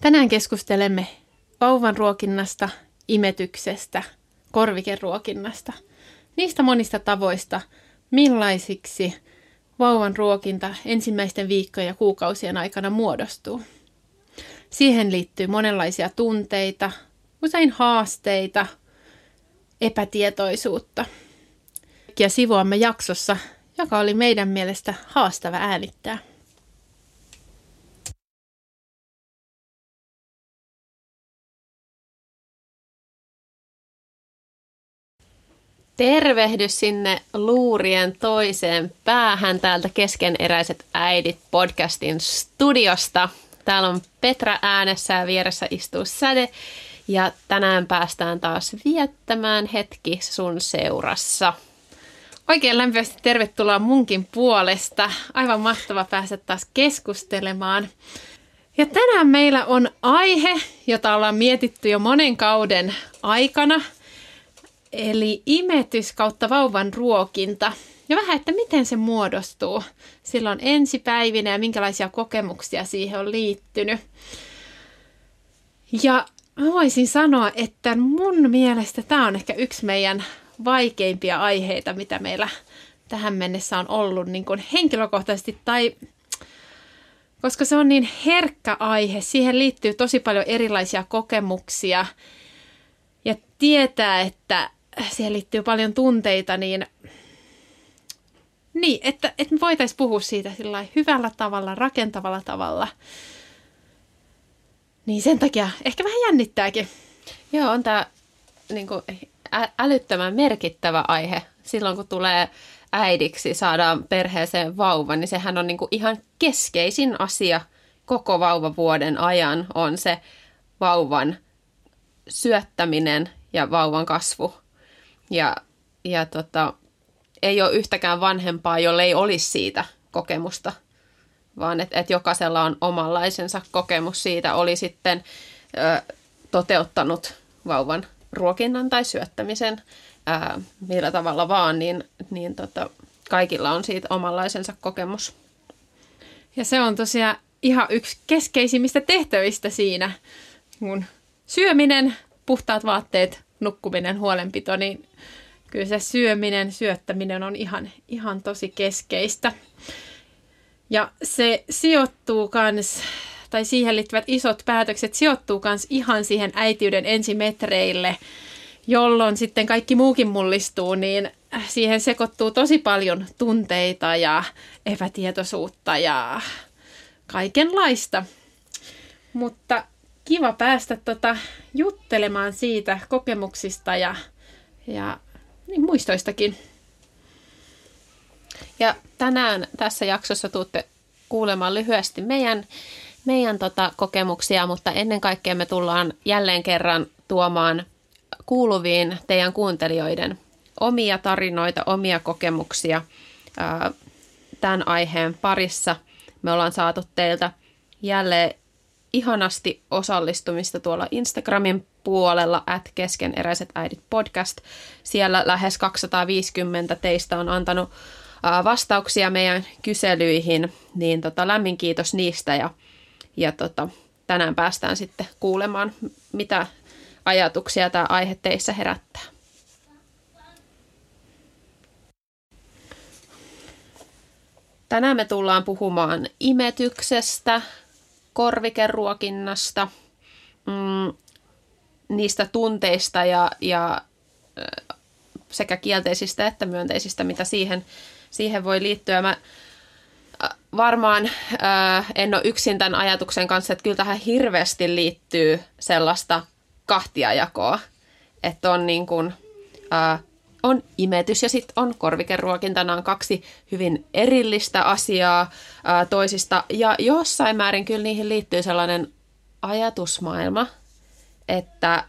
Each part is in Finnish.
Tänään keskustelemme vauvan ruokinnasta, imetyksestä, korvikeruokinnasta. Niistä monista tavoista, millaisiksi vauvan ruokinta ensimmäisten viikkojen ja kuukausien aikana muodostuu. Siihen liittyy monenlaisia tunteita, usein haasteita, epätietoisuutta. Ja sivuamme jaksossa, joka oli meidän mielestä haastava äänittää. Tervehdys sinne luurien toiseen päähän täältä keskeneräiset äidit podcastin studiosta. Täällä on Petra äänessä ja vieressä istuu Säde. Ja tänään päästään taas viettämään hetki sun seurassa. Oikein lämpimästi tervetuloa munkin puolesta. Aivan mahtava päästä taas keskustelemaan. Ja tänään meillä on aihe, jota ollaan mietitty jo monen kauden aikana – Eli imetys kautta vauvan ruokinta. Ja vähän, että miten se muodostuu silloin ensipäivinä ja minkälaisia kokemuksia siihen on liittynyt. Ja mä voisin sanoa, että mun mielestä tämä on ehkä yksi meidän vaikeimpia aiheita, mitä meillä tähän mennessä on ollut niin kuin henkilökohtaisesti tai koska se on niin herkkä aihe, siihen liittyy tosi paljon erilaisia kokemuksia ja tietää, että siihen liittyy paljon tunteita, niin, niin että, että me voitaisiin puhua siitä hyvällä tavalla, rakentavalla tavalla. Niin sen takia ehkä vähän jännittääkin. Joo, on tämä niin kuin, älyttömän merkittävä aihe. Silloin kun tulee äidiksi, saadaan perheeseen vauva, niin sehän on niin kuin ihan keskeisin asia koko vauvavuoden ajan on se vauvan syöttäminen ja vauvan kasvu. Ja, ja tota, ei ole yhtäkään vanhempaa, jolle ei olisi siitä kokemusta, vaan että et jokaisella on omanlaisensa kokemus siitä, oli sitten ö, toteuttanut vauvan ruokinnan tai syöttämisen ää, millä tavalla vaan, niin, niin tota, kaikilla on siitä omanlaisensa kokemus. Ja se on tosiaan ihan yksi keskeisimmistä tehtävistä siinä, kun syöminen, puhtaat vaatteet, nukkuminen, huolenpito, niin kyllä se syöminen, syöttäminen on ihan, ihan tosi keskeistä. Ja se sijoittuu kans, tai siihen liittyvät isot päätökset sijoittuu kans ihan siihen äitiyden ensimetreille, jolloin sitten kaikki muukin mullistuu, niin siihen sekoittuu tosi paljon tunteita ja epätietoisuutta ja kaikenlaista. Mutta kiva päästä tota juttelemaan siitä kokemuksista ja, ja niin muistoistakin. Ja tänään tässä jaksossa tuutte kuulemaan lyhyesti meidän, meidän tota kokemuksia, mutta ennen kaikkea me tullaan jälleen kerran tuomaan kuuluviin teidän kuuntelijoiden omia tarinoita, omia kokemuksia ää, tämän aiheen parissa. Me ollaan saatu teiltä jälleen ihanasti osallistumista tuolla Instagramin puolella, at keskeneräiset äidit podcast. Siellä lähes 250 teistä on antanut vastauksia meidän kyselyihin, niin tota, lämmin kiitos niistä ja, ja tota, tänään päästään sitten kuulemaan, mitä ajatuksia tämä aihe teissä herättää. Tänään me tullaan puhumaan imetyksestä, korvikeruokinnasta, mm, niistä tunteista ja, ja sekä kielteisistä että myönteisistä, mitä siihen, siihen voi liittyä. Mä varmaan äh, en ole yksin tämän ajatuksen kanssa, että kyllä tähän hirveästi liittyy sellaista kahtiajakoa, että on niin kuin, äh, on imetys ja sitten on korvikeruokinta. Nämä on kaksi hyvin erillistä asiaa ää, toisista. Ja jossain määrin kyllä niihin liittyy sellainen ajatusmaailma, että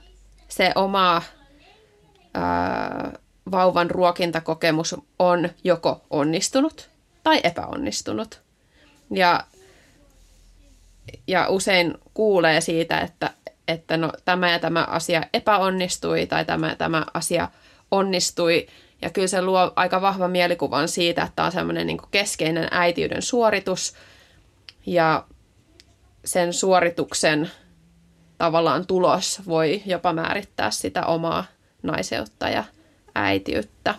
se oma ää, vauvan ruokintakokemus on joko onnistunut tai epäonnistunut. Ja, ja usein kuulee siitä, että, että no, tämä ja tämä asia epäonnistui tai tämä tämä asia onnistui. Ja kyllä se luo aika vahva mielikuvan siitä, että tämä on semmoinen niin keskeinen äitiyden suoritus. Ja sen suorituksen tavallaan tulos voi jopa määrittää sitä omaa naiseutta ja äitiyttä.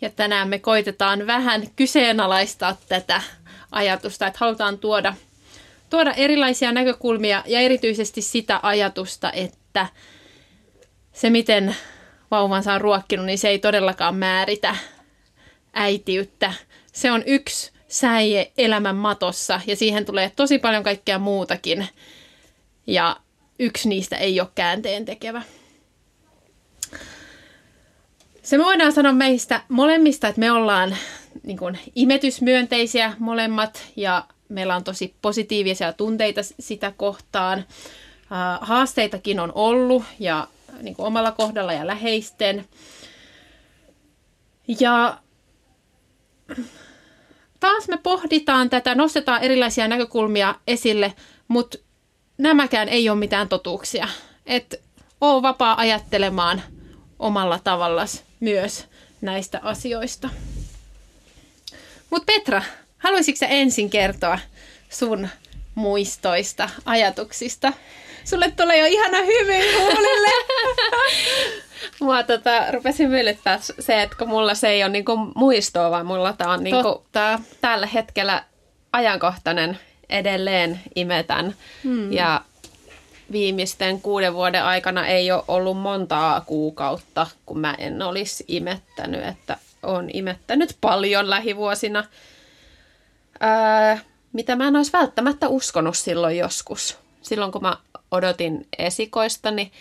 Ja tänään me koitetaan vähän kyseenalaistaa tätä ajatusta, että halutaan tuoda, tuoda erilaisia näkökulmia ja erityisesti sitä ajatusta, että se miten vauvansa on ruokkinut, niin se ei todellakaan määritä äitiyttä. Se on yksi säie elämän matossa ja siihen tulee tosi paljon kaikkea muutakin. Ja yksi niistä ei ole käänteen tekevä. Se me voidaan sanoa meistä molemmista, että me ollaan niin kuin, imetysmyönteisiä molemmat ja meillä on tosi positiivisia tunteita sitä kohtaan. Haasteitakin on ollut ja niin kuin omalla kohdalla ja läheisten. Ja taas me pohditaan tätä, nostetaan erilaisia näkökulmia esille, mutta nämäkään ei ole mitään totuuksia. Et oo vapaa ajattelemaan omalla tavallas myös näistä asioista. Mutta Petra, haluaisitko ensin kertoa sun muistoista, ajatuksista? Sulle tulee jo ihana hyvin huulille. Mua tota, rupesin myllyttää se, että kun mulla se ei ole niinku muistoa, vaan mulla tää on niinku tällä hetkellä ajankohtainen edelleen imetän. Hmm. Ja viimeisten kuuden vuoden aikana ei ole ollut montaa kuukautta, kun mä en olisi imettänyt, että on imettänyt paljon lähivuosina, ää, mitä mä en olisi välttämättä uskonut silloin joskus. Silloin kun mä odotin esikoista, niin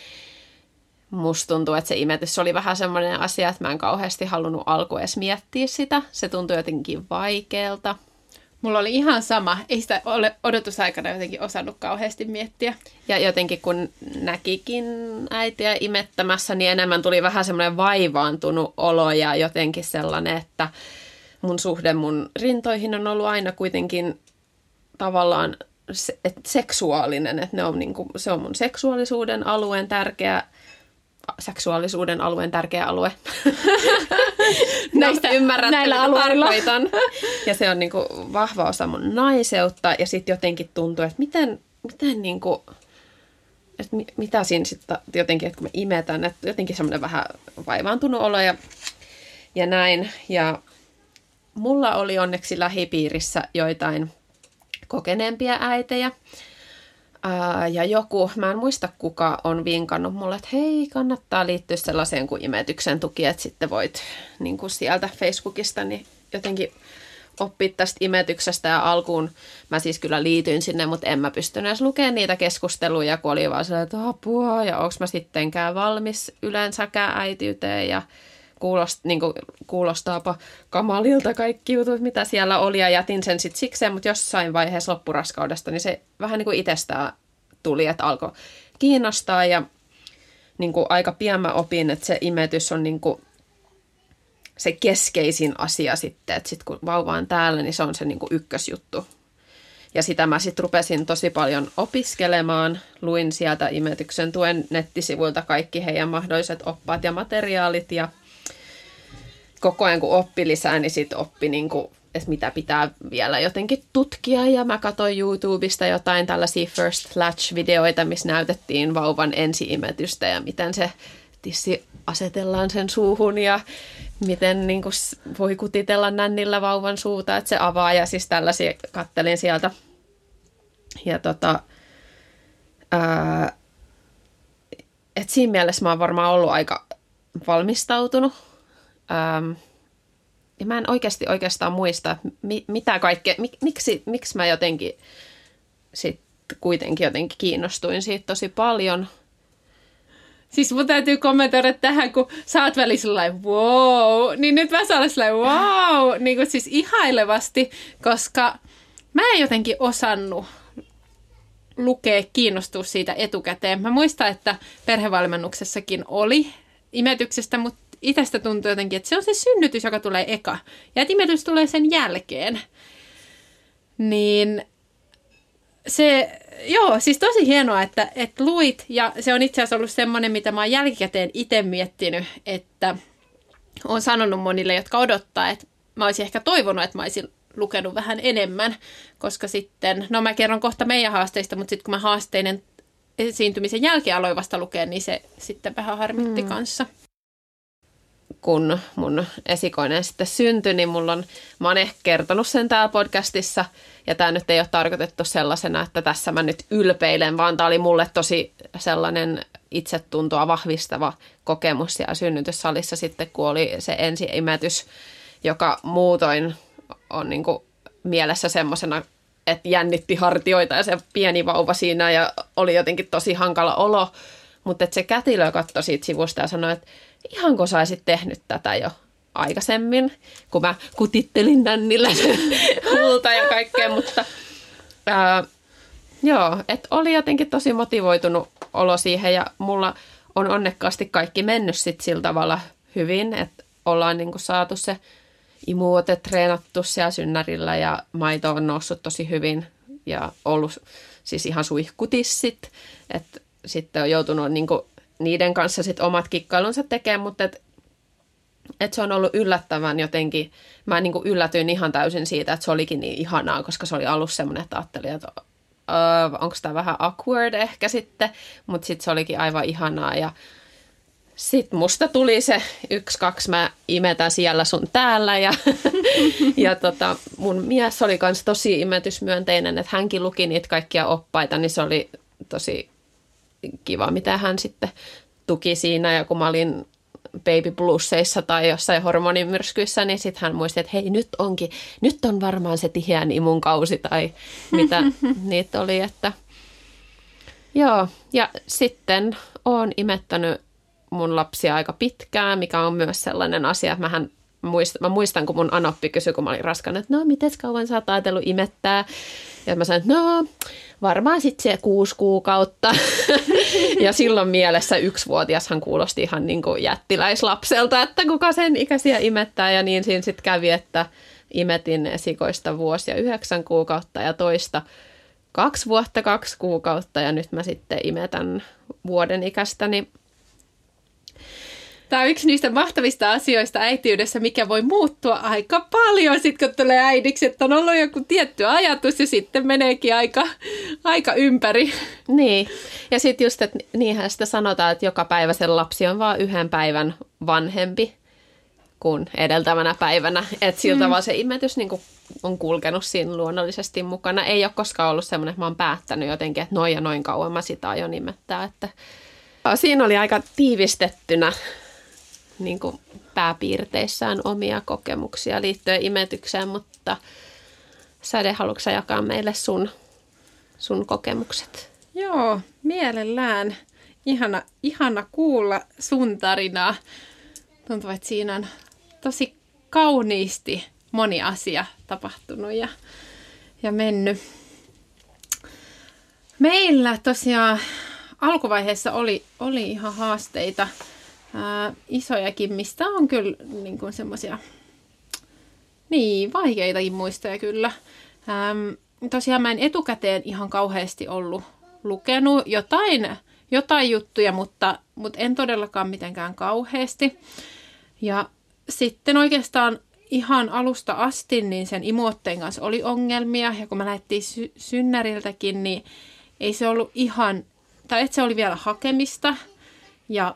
musta tuntuu, että se imetys oli vähän semmoinen asia, että mä en kauheasti halunnut alku edes miettiä sitä. Se tuntui jotenkin vaikealta. Mulla oli ihan sama. Ei sitä ole odotusaikana jotenkin osannut kauheasti miettiä. Ja jotenkin kun näkikin äitiä imettämässä, niin enemmän tuli vähän semmoinen vaivaantunut olo ja jotenkin sellainen, että mun suhde mun rintoihin on ollut aina kuitenkin tavallaan se, että seksuaalinen, että ne on niinku, se on mun seksuaalisuuden alueen tärkeä seksuaalisuuden alueen tärkeä alue. Näistä ymmärrät, näillä alueilla. Tarkoitan. Ja se on niinku vahva osa mun naiseutta ja sitten jotenkin tuntuu, että miten, miten niinku, että mitä siinä sitten jotenkin, että kun mä imetän, että jotenkin semmoinen vähän vaivaantunut olo ja, ja näin. Ja mulla oli onneksi lähipiirissä joitain kokeneempia äitejä, Ää, ja joku, mä en muista kuka on vinkannut mulle, että hei, kannattaa liittyä sellaiseen kuin imetyksen tuki, että sitten voit niin kuin sieltä Facebookista niin jotenkin oppia tästä imetyksestä. Ja alkuun mä siis kyllä liityin sinne, mutta en mä pystynyt edes lukemaan niitä keskusteluja, kun oli vaan sellainen, että apua ja onko mä sittenkään valmis yleensäkään äitiyteen ja kuulost, niin kuin, kuulostaapa kamalilta kaikki jutut, mitä siellä oli ja jätin sen sitten sikseen, mutta jossain vaiheessa loppuraskaudesta niin se vähän niin kuin itsestään tuli, että alkoi kiinnostaa ja niin kuin aika pian mä opin, että se imetys on niin kuin se keskeisin asia sitten, että sitten kun vauva on täällä, niin se on se niin kuin ykkösjuttu. Ja sitä mä sitten rupesin tosi paljon opiskelemaan. Luin sieltä imetyksen tuen nettisivuilta kaikki heidän mahdolliset oppaat ja materiaalit ja – koko ajan kun oppi lisää, niin sitten oppi niin kuin, että mitä pitää vielä jotenkin tutkia. Ja mä katsoin YouTubesta jotain tällaisia First Latch-videoita, missä näytettiin vauvan ensiimetystä ja miten se tissi asetellaan sen suuhun ja miten niin kuin, voi kutitella nännillä vauvan suuta, että se avaa. Ja siis tällaisia kattelin sieltä. Ja tota, ää, et siinä mielessä mä oon varmaan ollut aika valmistautunut Ähm, ja mä en oikeasti oikeastaan muista, mi, mitä kaikkea, mik, miksi, miksi mä jotenkin sit kuitenkin jotenkin kiinnostuin siitä tosi paljon. Siis mun täytyy kommentoida tähän, kun sä oot sellainen wow, niin nyt mä saan sellainen wow, niin kuin siis ihailevasti, koska mä en jotenkin osannut lukea, kiinnostua siitä etukäteen. Mä muistan, että perhevalmennuksessakin oli imetyksestä, mutta itsestä tuntuu jotenkin, että se on se synnytys, joka tulee eka. Ja että imetys tulee sen jälkeen. Niin se, joo, siis tosi hienoa, että, että luit. Ja se on itse asiassa ollut semmoinen, mitä mä oon jälkikäteen itse miettinyt, että on sanonut monille, jotka odottaa, että mä olisin ehkä toivonut, että mä olisin lukenut vähän enemmän, koska sitten, no mä kerron kohta meidän haasteista, mutta sitten kun mä haasteinen esiintymisen jälkeen aloin vasta lukea, niin se sitten vähän harmitti mm. kanssa kun mun esikoinen sitten syntyi, niin mulla on, mä oon ehkä kertonut sen täällä podcastissa, ja tämä nyt ei ole tarkoitettu sellaisena, että tässä mä nyt ylpeilen, vaan tämä oli mulle tosi sellainen itsetuntoa vahvistava kokemus siellä synnytyssalissa sitten, kun oli se ensi-imetys, joka muutoin on niin kuin mielessä semmoisena, että jännitti hartioita ja se pieni vauva siinä ja oli jotenkin tosi hankala olo, mutta se kätilö katsoi siitä sivusta ja sanoi, että ihanko saisit tehnyt tätä jo aikaisemmin, kun mä kutittelin nännillä huulta ja kaikkea, mutta ää, joo, että oli jotenkin tosi motivoitunut olo siihen ja mulla on onnekkaasti kaikki mennyt sit sillä tavalla hyvin, että ollaan niinku saatu se imuote treenattu siellä synnärillä ja maito on noussut tosi hyvin ja ollut siis ihan suihkutissit, että sitten on joutunut niinku niiden kanssa sit omat kikkailunsa tekemään, mutta et, et se on ollut yllättävän jotenkin, mä niinku yllätyin ihan täysin siitä, että se olikin niin ihanaa, koska se oli alussa semmoinen, että ajattelin, että uh, onko tämä vähän awkward ehkä sitten, mutta sitten se olikin aivan ihanaa ja sitten musta tuli se yksi, kaksi, mä imetän siellä sun täällä ja, ja tota, mun mies oli kans tosi imetysmyönteinen, että hänkin luki niitä kaikkia oppaita, niin se oli tosi kiva, mitä hän sitten tuki siinä. Ja kun mä olin baby bluesseissa tai jossain hormonimyrskyissä, niin sitten hän muisti, että hei nyt onkin, nyt on varmaan se tiheän imun kausi tai mitä niitä oli, että joo. Ja sitten oon imettänyt mun lapsia aika pitkään, mikä on myös sellainen asia, että mähän mä muistan, kun mun anoppi kysyi, kun mä olin raskana, että no, miten kauan sä oot ajatellut imettää? Ja mä sanoin, että no, varmaan sitten se kuusi kuukautta. ja silloin mielessä yksivuotiashan kuulosti ihan niin kuin jättiläislapselta, että kuka sen ikäisiä imettää. Ja niin siinä sitten kävi, että imetin esikoista vuosia yhdeksän kuukautta ja toista kaksi vuotta, kaksi kuukautta ja nyt mä sitten imetän vuoden ikästäni. Tämä on yksi niistä mahtavista asioista äitiydessä, mikä voi muuttua aika paljon sitten, kun tulee äidiksi, että on ollut joku tietty ajatus ja sitten meneekin aika, aika ympäri. Niin, ja sitten just, että niinhän sitä sanotaan, että joka päivä sen lapsi on vain yhden päivän vanhempi kuin edeltävänä päivänä. Että sillä mm. tavalla se imetys niin on kulkenut siinä luonnollisesti mukana. Ei ole koskaan ollut semmoinen, että mä oon päättänyt jotenkin, että noin ja noin kauan mä sitä aion imettää. Että Siinä oli aika tiivistettynä niin kuin pääpiirteissään omia kokemuksia liittyen imetykseen, mutta Säde, haluatko jakaa meille sun, sun kokemukset? Joo, mielellään. Ihana, ihana kuulla sun tarinaa. Tuntuu, että siinä on tosi kauniisti moni asia tapahtunut ja, ja mennyt. Meillä tosiaan alkuvaiheessa oli, oli ihan haasteita ää, isojakin, mistä on kyllä niin kuin semmoisia niin, vaikeitakin muistoja kyllä. Ähm, tosiaan mä en etukäteen ihan kauheasti ollut lukenut jotain, jotain juttuja, mutta, mutta en todellakaan mitenkään kauheasti. Ja sitten oikeastaan ihan alusta asti, niin sen imuotteen kanssa oli ongelmia. Ja kun mä lähdettiin sy- synnäriltäkin, niin ei se ollut ihan, tai että se oli vielä hakemista. Ja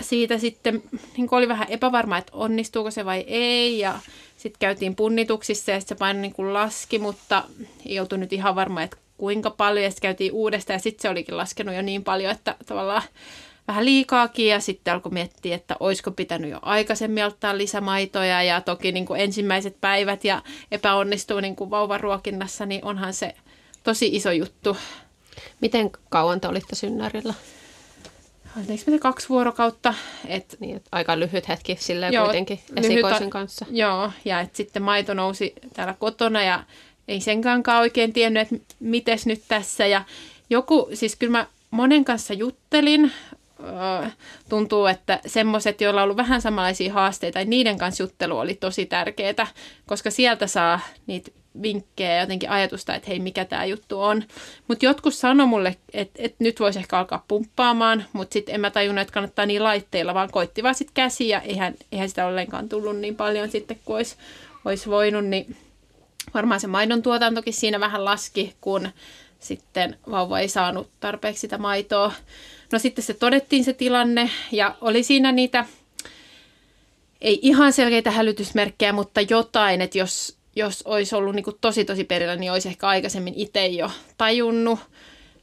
siitä sitten niin oli vähän epävarma, että onnistuuko se vai ei. Ja sitten käytiin punnituksissa ja se paino niin laski, mutta ei oltu nyt ihan varma, että kuinka paljon. Ja sitten käytiin uudestaan ja sitten se olikin laskenut jo niin paljon, että tavallaan vähän liikaakin ja sitten alkoi miettiä, että olisiko pitänyt jo aikaisemmin ottaa lisämaitoja ja toki niin kuin ensimmäiset päivät ja epäonnistuu niin kuin vauvaruokinnassa, niin onhan se tosi iso juttu. Miten kauan te olitte synnärillä? Oliko me kaksi vuorokautta, et Niin, että aika lyhyt hetki silleen Joo, kuitenkin lyhyt esikoisen kanssa. Joo, ja että sitten maito nousi täällä kotona ja ei senkaankaan oikein tiennyt, että mites nyt tässä. Ja joku, siis kyllä mä monen kanssa juttelin, öö, tuntuu, että semmoiset, joilla on ollut vähän samanlaisia haasteita, niin niiden kanssa juttelu oli tosi tärkeää, koska sieltä saa niitä vinkkejä ja jotenkin ajatusta, että hei, mikä tämä juttu on. Mutta jotkut sanoi mulle, että, että nyt voisi ehkä alkaa pumppaamaan, mutta sitten en mä tajunnut, että kannattaa niin laitteilla, vaan koitti vaan sitten käsi ja eihän, eihän sitä ollenkaan tullut niin paljon sitten kuin olisi, olisi voinut, niin varmaan se maidon tuotantokin siinä vähän laski, kun sitten vauva ei saanut tarpeeksi sitä maitoa. No sitten se todettiin se tilanne ja oli siinä niitä, ei ihan selkeitä hälytysmerkkejä, mutta jotain, että jos, jos olisi ollut niin kuin tosi tosi perillä, niin olisi ehkä aikaisemmin itse jo tajunnut,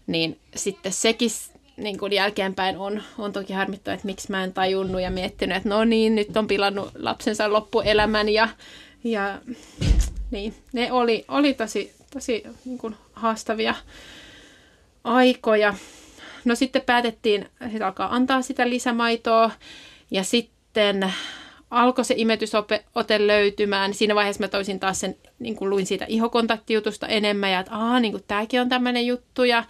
niin sitten sekin niin kuin jälkeenpäin on, on toki harmittanut, että miksi mä en tajunnut ja miettinyt, että no niin, nyt on pilannut lapsensa loppuelämän ja, ja niin, ne oli, oli tosi, tosi niin kuin haastavia aikoja. No sitten päätettiin sit alkaa antaa sitä lisämaitoa ja sitten alkoi se imetysote löytymään. Siinä vaiheessa mä toisin taas sen, niin kuin luin siitä ihokontaktijutusta enemmän ja että aah, niin kuin tämäkin on tämmöinen juttu ja,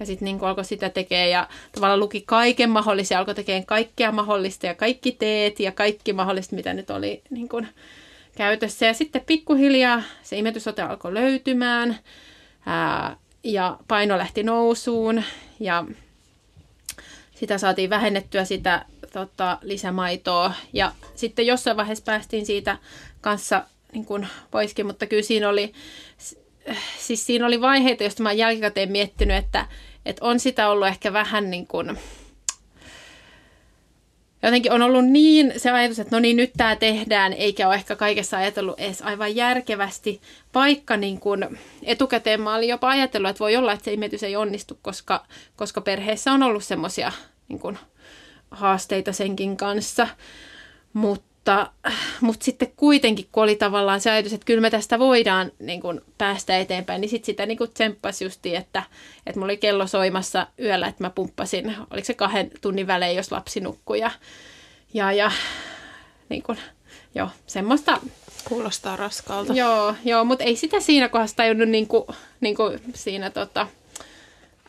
ja sitten niin alkoi sitä tekemään ja tavallaan luki kaiken mahdollisia, alkoi tekemään kaikkea mahdollista ja kaikki teet ja kaikki mahdollista, mitä nyt oli niin kuin käytössä. Ja sitten pikkuhiljaa se imetysote alkoi löytymään ää, ja paino lähti nousuun ja sitä saatiin vähennettyä sitä tota, lisämaitoa. Ja sitten jossain vaiheessa päästiin siitä kanssa niin kuin poiskin, mutta kyllä siinä oli, siis siinä oli vaiheita, joista mä jälkikäteen miettinyt, että, että on sitä ollut ehkä vähän niin kuin, jotenkin on ollut niin se ajatus, että no niin, nyt tämä tehdään, eikä ole ehkä kaikessa ajatellut edes aivan järkevästi, vaikka niin kuin etukäteen mä olin jopa ajatellut, että voi olla, että se imetys ei onnistu, koska, koska perheessä on ollut semmoisia niin kuin haasteita senkin kanssa, mutta, mutta sitten kuitenkin, kun oli tavallaan se ajatus, että kyllä me tästä voidaan niin kuin päästä eteenpäin, niin sitten sitä niin kuin tsemppasi justiin, että, että mulla oli kello soimassa yöllä, että mä pumppasin, oliko se kahden tunnin välein, jos lapsi nukkui ja, ja, ja niin kuin, joo, semmoista Kuulostaa raskaalta. Joo, joo mutta ei sitä siinä kohdassa tajunnut, niin kuin, niin kuin siinä tota,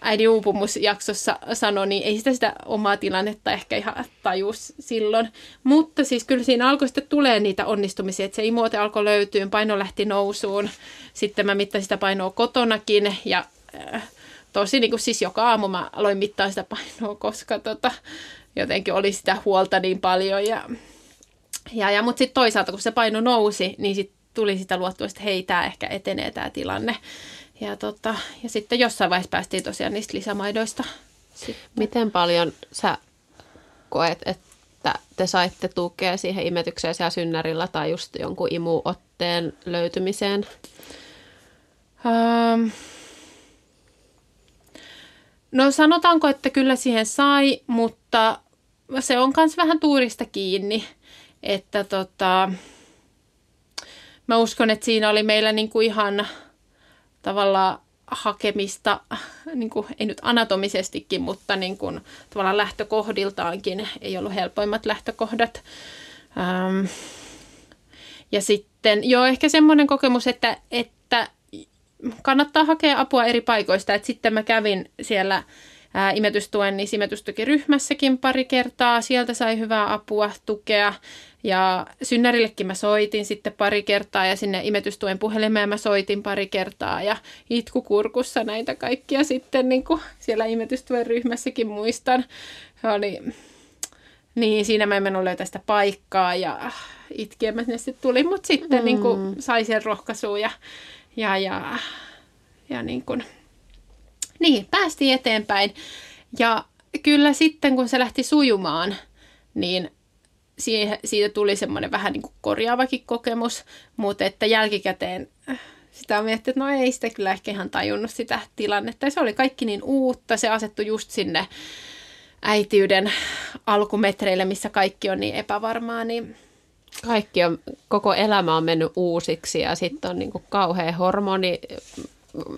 äidin uupumusjaksossa sanoi, niin ei sitä sitä omaa tilannetta ehkä ihan tajus silloin. Mutta siis kyllä siinä alkoi sitten tulee niitä onnistumisia, että se imuote alkoi löytyä, paino lähti nousuun. Sitten mä mittasin sitä painoa kotonakin ja äh, tosi niin kuin siis joka aamu mä aloin mittaa sitä painoa, koska tota, jotenkin oli sitä huolta niin paljon. Ja, ja, ja, mutta sitten toisaalta, kun se paino nousi, niin sitten tuli sitä luottua, että hei, tämä ehkä etenee tämä tilanne. Ja, tota, ja sitten jossain vaiheessa päästiin tosiaan niistä lisämaidoista. Sitten. Miten paljon sä koet, että te saitte tukea siihen imetykseen siellä synnärillä tai just jonkun imuotteen löytymiseen? Um, no sanotaanko, että kyllä siihen sai, mutta se on myös vähän tuurista kiinni. Että tota, mä uskon, että siinä oli meillä niinku ihan tavallaan hakemista, niin kuin, ei nyt anatomisestikin, mutta niin kuin, tavallaan lähtökohdiltaankin ei ollut helpoimmat lähtökohdat. Ähm, ja sitten, joo, ehkä semmoinen kokemus, että, että kannattaa hakea apua eri paikoista. Et sitten mä kävin siellä ää, imetystuen, niin imetystukiryhmässäkin pari kertaa. Sieltä sai hyvää apua, tukea. Ja synnärillekin mä soitin sitten pari kertaa ja sinne imetystuen puhelimeen mä soitin pari kertaa ja itkukurkussa näitä kaikkia sitten niin kuin siellä imetystuen ryhmässäkin muistan. Oli, niin siinä mä en mennyt löytää sitä paikkaa ja itkien mä sinne sitten tulin, mutta sitten mm. niin kuin sai sen rohkaisua ja, ja, ja, ja niin kuin, niin, päästiin eteenpäin. Ja kyllä sitten, kun se lähti sujumaan, niin siitä tuli semmoinen vähän niin kuin korjaavakin kokemus, mutta että jälkikäteen sitä on että no ei sitä kyllä ehkä ihan tajunnut sitä tilannetta. Ja se oli kaikki niin uutta, se asettui just sinne äitiyden alkumetreille, missä kaikki on niin epävarmaa, niin Kaikki on, koko elämä on mennyt uusiksi ja sitten on niin kuin kauhea hormoni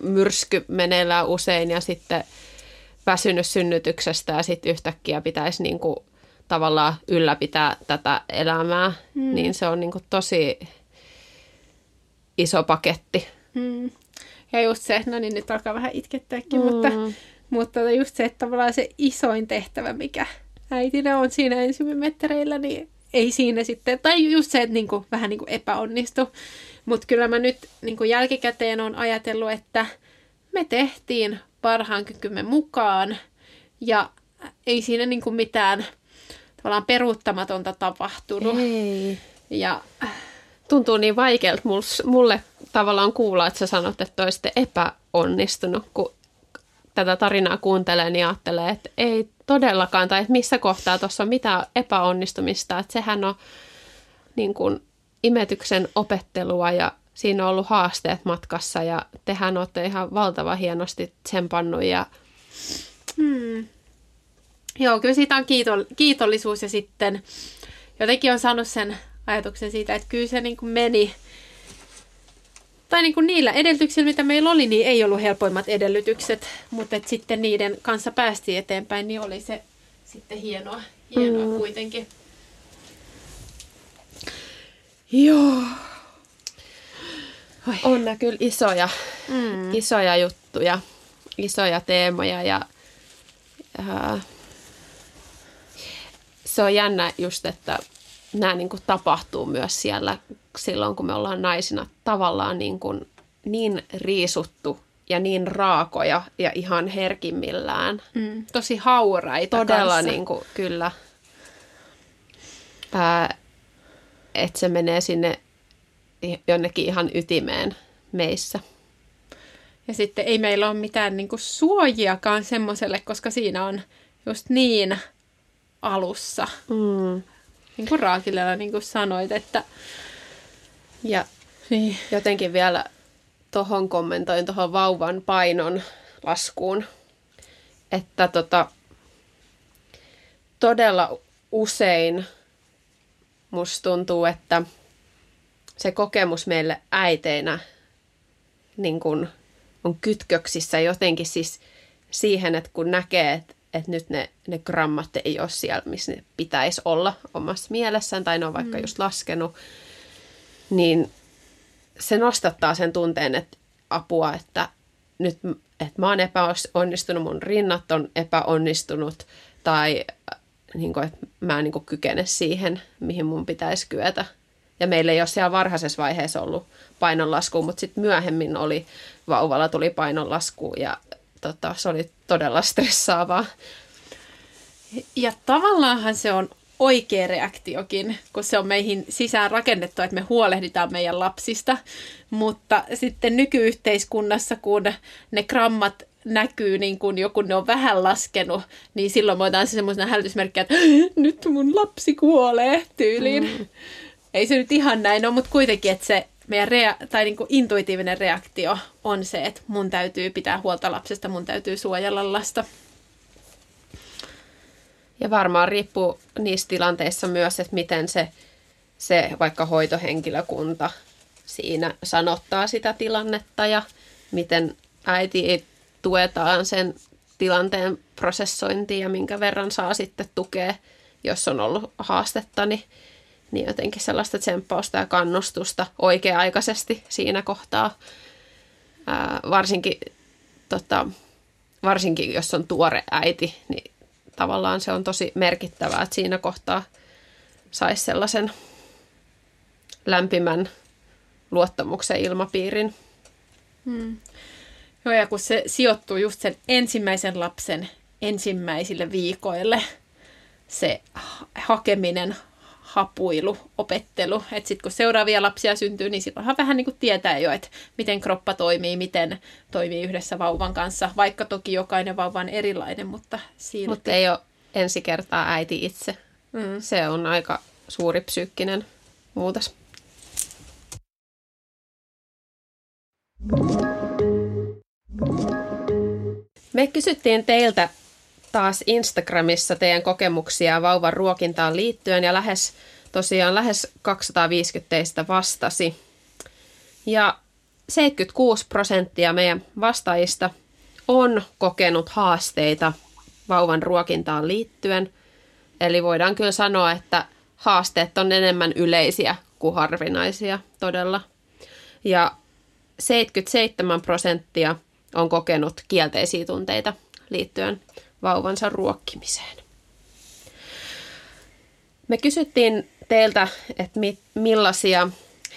myrsky meneillään usein ja sitten väsynyt synnytyksestä ja sitten yhtäkkiä pitäisi niin kuin tavallaan ylläpitää tätä elämää, mm. niin se on niin kuin tosi iso paketti. Mm. Ja just se, no niin nyt alkaa vähän itkettääkin, mm. mutta, mutta just se, että tavallaan se isoin tehtävä, mikä äitinä on siinä ensimmäismettereillä, niin ei siinä sitten, tai just se, että niinku, vähän niinku epäonnistu. Mutta kyllä mä nyt niinku jälkikäteen on ajatellut, että me tehtiin parhaan kykymme mukaan ja ei siinä niinku mitään tavallaan peruuttamatonta tapahtunut. Ei. Ja Tuntuu niin vaikealta mulle tavallaan kuulla, että sä sanot, että olisitte epäonnistunut, kun tätä tarinaa kuuntelee, niin ajattelee, että ei todellakaan, tai että missä kohtaa tuossa on mitään epäonnistumista, että sehän on niin kuin imetyksen opettelua ja siinä on ollut haasteet matkassa ja tehän olette ihan valtava hienosti tsempannut ja hmm. Joo, kyllä siitä on kiitollisuus ja sitten jotenkin on saanut sen ajatuksen siitä, että kyllä se niin kuin meni, tai niin kuin niillä edellytyksillä, mitä meillä oli, niin ei ollut helpoimmat edellytykset, mutta että sitten niiden kanssa päästiin eteenpäin, niin oli se sitten hienoa, hienoa mm. kuitenkin. Joo. Oi. On ne kyllä isoja, mm. isoja juttuja, isoja teemoja ja äh, se on jännä just, että nämä niin kuin tapahtuu myös siellä silloin, kun me ollaan naisina tavallaan niin, kuin niin riisuttu ja niin raakoja ja ihan herkimmillään. Mm, tosi hauraita Todella kanssa. niin kuin, kyllä. Että se menee sinne jonnekin ihan ytimeen meissä. Ja sitten ei meillä ole mitään niin kuin suojiakaan semmoiselle, koska siinä on just niin alussa. Mm. Niin kuin Raakilella niin kuin sanoit, että... Ja niin. jotenkin vielä tuohon kommentoin tuohon vauvan painon laskuun, että tota, todella usein musta tuntuu, että se kokemus meille äiteinä niin kun on kytköksissä jotenkin siis siihen, että kun näkee, että että nyt ne, ne grammat ei ole siellä, missä ne pitäisi olla omassa mielessään, tai ne on vaikka mm. just laskenut, niin se nostattaa sen tunteen, että apua, että nyt että mä oon epäonnistunut, mun rinnat on epäonnistunut, tai niin kuin, että mä en niin kuin, kykene siihen, mihin mun pitäisi kyetä. Ja meillä ei ole siellä varhaisessa vaiheessa ollut painonlasku, mutta sitten myöhemmin oli, vauvalla tuli painonlasku ja tota, se oli todella stressaavaa. Ja tavallaanhan se on oikea reaktiokin, kun se on meihin sisään rakennettu, että me huolehditaan meidän lapsista. Mutta sitten nykyyhteiskunnassa, kun ne grammat näkyy niin kuin joku ne on vähän laskenut, niin silloin voidaan se semmoisena hälytysmerkkiä, että nyt mun lapsi kuolee tyyliin. Mm. Ei se nyt ihan näin ole, mutta kuitenkin, että se meidän rea- tai niin kuin intuitiivinen reaktio on se, että mun täytyy pitää huolta lapsesta, mun täytyy suojella lasta. Ja varmaan riippuu niissä tilanteissa myös, että miten se, se vaikka hoitohenkilökunta siinä sanottaa sitä tilannetta ja miten äiti tuetaan sen tilanteen prosessointiin ja minkä verran saa sitten tukea, jos on ollut haastetta, niin niin jotenkin sellaista tsemppausta ja kannustusta oikea-aikaisesti siinä kohtaa. Ää, varsinkin, tota, varsinkin, jos on tuore äiti, niin tavallaan se on tosi merkittävää, että siinä kohtaa saisi sellaisen lämpimän luottamuksen ilmapiirin. Hmm. Joo, ja kun se sijoittuu just sen ensimmäisen lapsen ensimmäisille viikoille, se hakeminen, hapuilu, opettelu. Että sitten kun seuraavia lapsia syntyy, niin silloinhan vähän niin kuin tietää jo, että miten kroppa toimii, miten toimii yhdessä vauvan kanssa. Vaikka toki jokainen vauva on erilainen, mutta silti. Mutta ei ole ensi kertaa äiti itse. Mm. Se on aika suuri psyykkinen muutos. Me kysyttiin teiltä taas Instagramissa teidän kokemuksia vauvan ruokintaan liittyen ja lähes tosiaan lähes 250 teistä vastasi. Ja 76 prosenttia meidän vastaajista on kokenut haasteita vauvan ruokintaan liittyen. Eli voidaan kyllä sanoa, että haasteet on enemmän yleisiä kuin harvinaisia todella. Ja 77 prosenttia on kokenut kielteisiä tunteita liittyen vauvansa ruokkimiseen. Me kysyttiin teiltä, että millaisia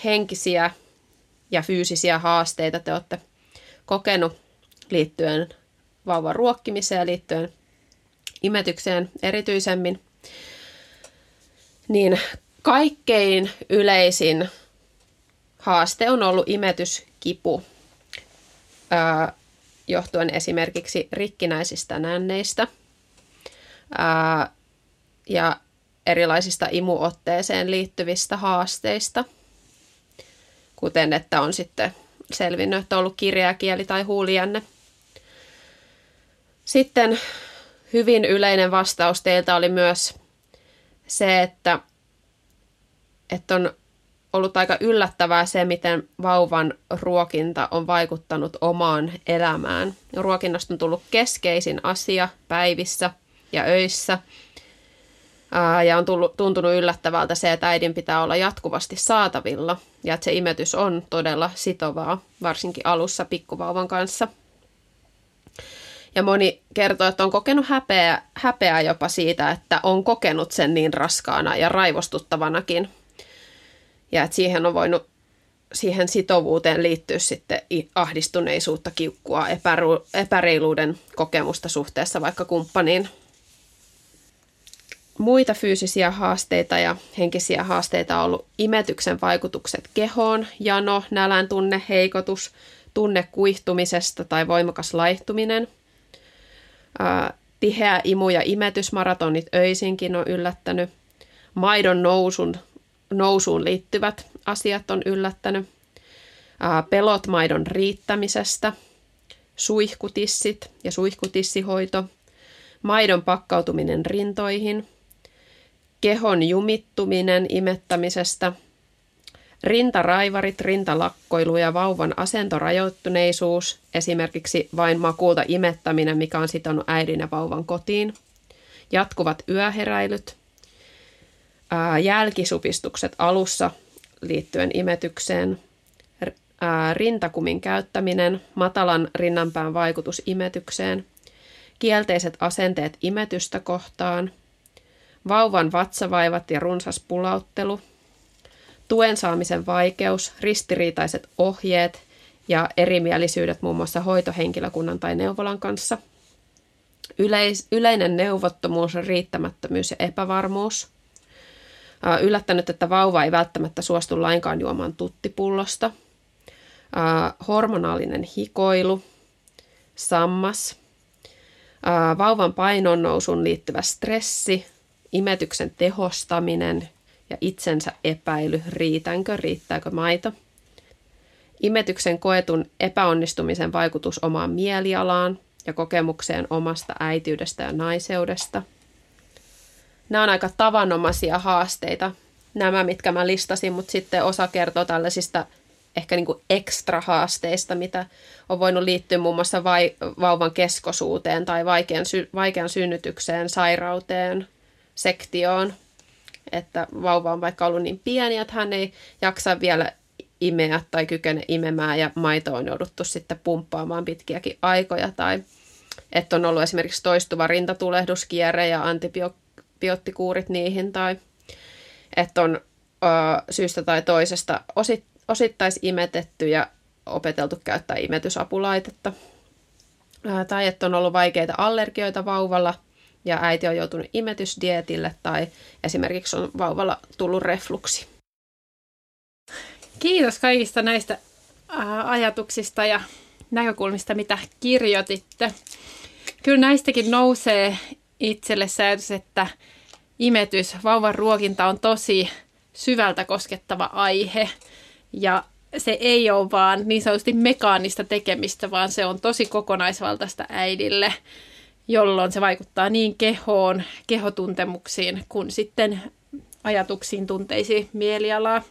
henkisiä ja fyysisiä haasteita te olette kokenut liittyen vauvan ruokkimiseen ja liittyen imetykseen erityisemmin. Niin kaikkein yleisin haaste on ollut imetyskipu, ää, johtuen esimerkiksi rikkinäisistä nänneistä ää, ja erilaisista imuotteeseen liittyvistä haasteista, kuten että on sitten selvinnyt, että on ollut kirjakieli tai huulijänne. Sitten hyvin yleinen vastaus teiltä oli myös se, että, että on ollut aika yllättävää se, miten vauvan ruokinta on vaikuttanut omaan elämään. Ruokinnasta on tullut keskeisin asia päivissä ja öissä. Ja on tullut, tuntunut yllättävältä se, että äidin pitää olla jatkuvasti saatavilla ja että se imetys on todella sitovaa, varsinkin alussa pikkuvauvan kanssa. Ja moni kertoo, että on kokenut häpeää, häpeää jopa siitä, että on kokenut sen niin raskaana ja raivostuttavanakin – ja että siihen on voinut siihen sitovuuteen liittyä sitten ahdistuneisuutta, kiukkua, epäreiluuden kokemusta suhteessa vaikka kumppaniin. Muita fyysisiä haasteita ja henkisiä haasteita on ollut imetyksen vaikutukset kehoon, jano, nälän tunne, heikotus, tunne kuihtumisesta tai voimakas laihtuminen. tiheä imu- ja imetysmaratonit öisinkin on yllättänyt. Maidon nousun nousuun liittyvät asiat on yllättänyt. Pelot maidon riittämisestä, suihkutissit ja suihkutissihoito, maidon pakkautuminen rintoihin, kehon jumittuminen imettämisestä, rintaraivarit, rintalakkoilu ja vauvan asentorajoittuneisuus, esimerkiksi vain makuulta imettäminen, mikä on sitonut äidin ja vauvan kotiin, jatkuvat yöheräilyt, jälkisupistukset alussa liittyen imetykseen, rintakumin käyttäminen, matalan rinnanpään vaikutus imetykseen, kielteiset asenteet imetystä kohtaan, vauvan vatsavaivat ja runsas pulauttelu, tuen saamisen vaikeus, ristiriitaiset ohjeet ja erimielisyydet muun muassa hoitohenkilökunnan tai neuvolan kanssa, yleinen neuvottomuus, riittämättömyys ja epävarmuus – yllättänyt, että vauva ei välttämättä suostu lainkaan juomaan tuttipullosta. Hormonaalinen hikoilu, sammas, vauvan painon nousun liittyvä stressi, imetyksen tehostaminen ja itsensä epäily, riitänkö, riittääkö maito. Imetyksen koetun epäonnistumisen vaikutus omaan mielialaan ja kokemukseen omasta äitiydestä ja naiseudesta – nämä on aika tavanomaisia haasteita, nämä mitkä mä listasin, mutta sitten osa kertoo tällaisista ehkä niin kuin ekstra haasteista, mitä on voinut liittyä muun muassa vai, vauvan keskosuuteen tai vaikean, sy, vaikean synnytykseen, sairauteen, sektioon. Että vauva on vaikka ollut niin pieni, että hän ei jaksa vielä imeä tai kykene imemään ja maito on jouduttu sitten pumppaamaan pitkiäkin aikoja tai että on ollut esimerkiksi toistuva rintatulehduskierre ja antibio- antibioottikuurit niihin tai että on ö, syystä tai toisesta osit, osittais imetetty ja opeteltu käyttää imetysapulaitetta. Ö, tai että on ollut vaikeita allergioita vauvalla ja äiti on joutunut imetysdietille tai esimerkiksi on vauvalla tullut refluksi. Kiitos kaikista näistä ajatuksista ja näkökulmista, mitä kirjoititte. Kyllä näistäkin nousee itselle se ajatus, että imetys, vauvan ruokinta on tosi syvältä koskettava aihe ja se ei ole vaan niin sanotusti mekaanista tekemistä, vaan se on tosi kokonaisvaltaista äidille, jolloin se vaikuttaa niin kehoon, kehotuntemuksiin kuin sitten ajatuksiin, tunteisiin, mielialaa.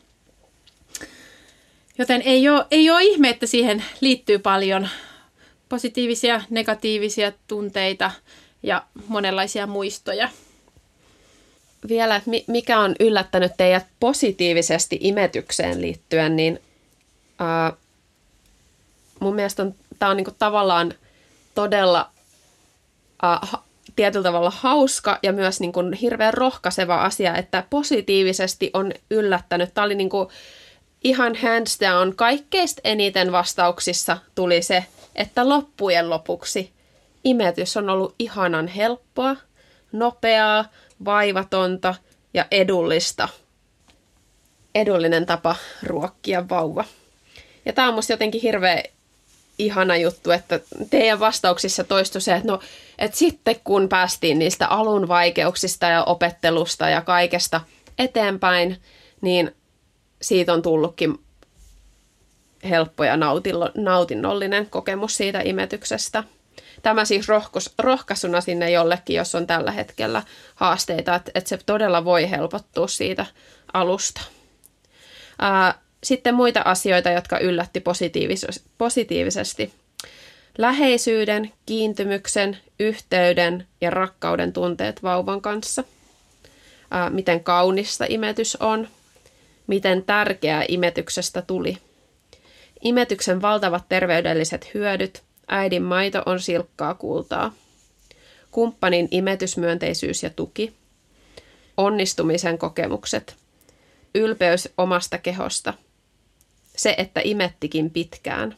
Joten ei ole, ei ole ihme, että siihen liittyy paljon positiivisia, negatiivisia tunteita ja monenlaisia muistoja. Vielä, mikä on yllättänyt teidät positiivisesti imetykseen liittyen, niin ää, mun mielestä tämä on niinku tavallaan todella ää, tietyllä tavalla hauska ja myös niin hirveän rohkaiseva asia, että positiivisesti on yllättänyt. Tämä oli niin ihan hands down. Kaikkeista eniten vastauksissa tuli se, että loppujen lopuksi imetys on ollut ihanan helppoa, nopeaa, vaivatonta ja edullista. Edullinen tapa ruokkia vauva. Ja tämä on musta jotenkin hirveän ihana juttu, että teidän vastauksissa toistui se, että no, että sitten kun päästiin niistä alun vaikeuksista ja opettelusta ja kaikesta eteenpäin, niin siitä on tullutkin helppo ja nautinnollinen kokemus siitä imetyksestä. Tämä siis rohkos, rohkaisuna sinne jollekin, jos on tällä hetkellä haasteita, että, että se todella voi helpottua siitä alusta. Ää, sitten muita asioita, jotka yllätti positiivis- positiivisesti. Läheisyyden, kiintymyksen, yhteyden ja rakkauden tunteet vauvan kanssa. Ää, miten kaunista imetys on. Miten tärkeää imetyksestä tuli. Imetyksen valtavat terveydelliset hyödyt. Äidin maito on silkkaa kultaa. Kumppanin imetysmyönteisyys ja tuki. Onnistumisen kokemukset. Ylpeys omasta kehosta – se, että imettikin pitkään.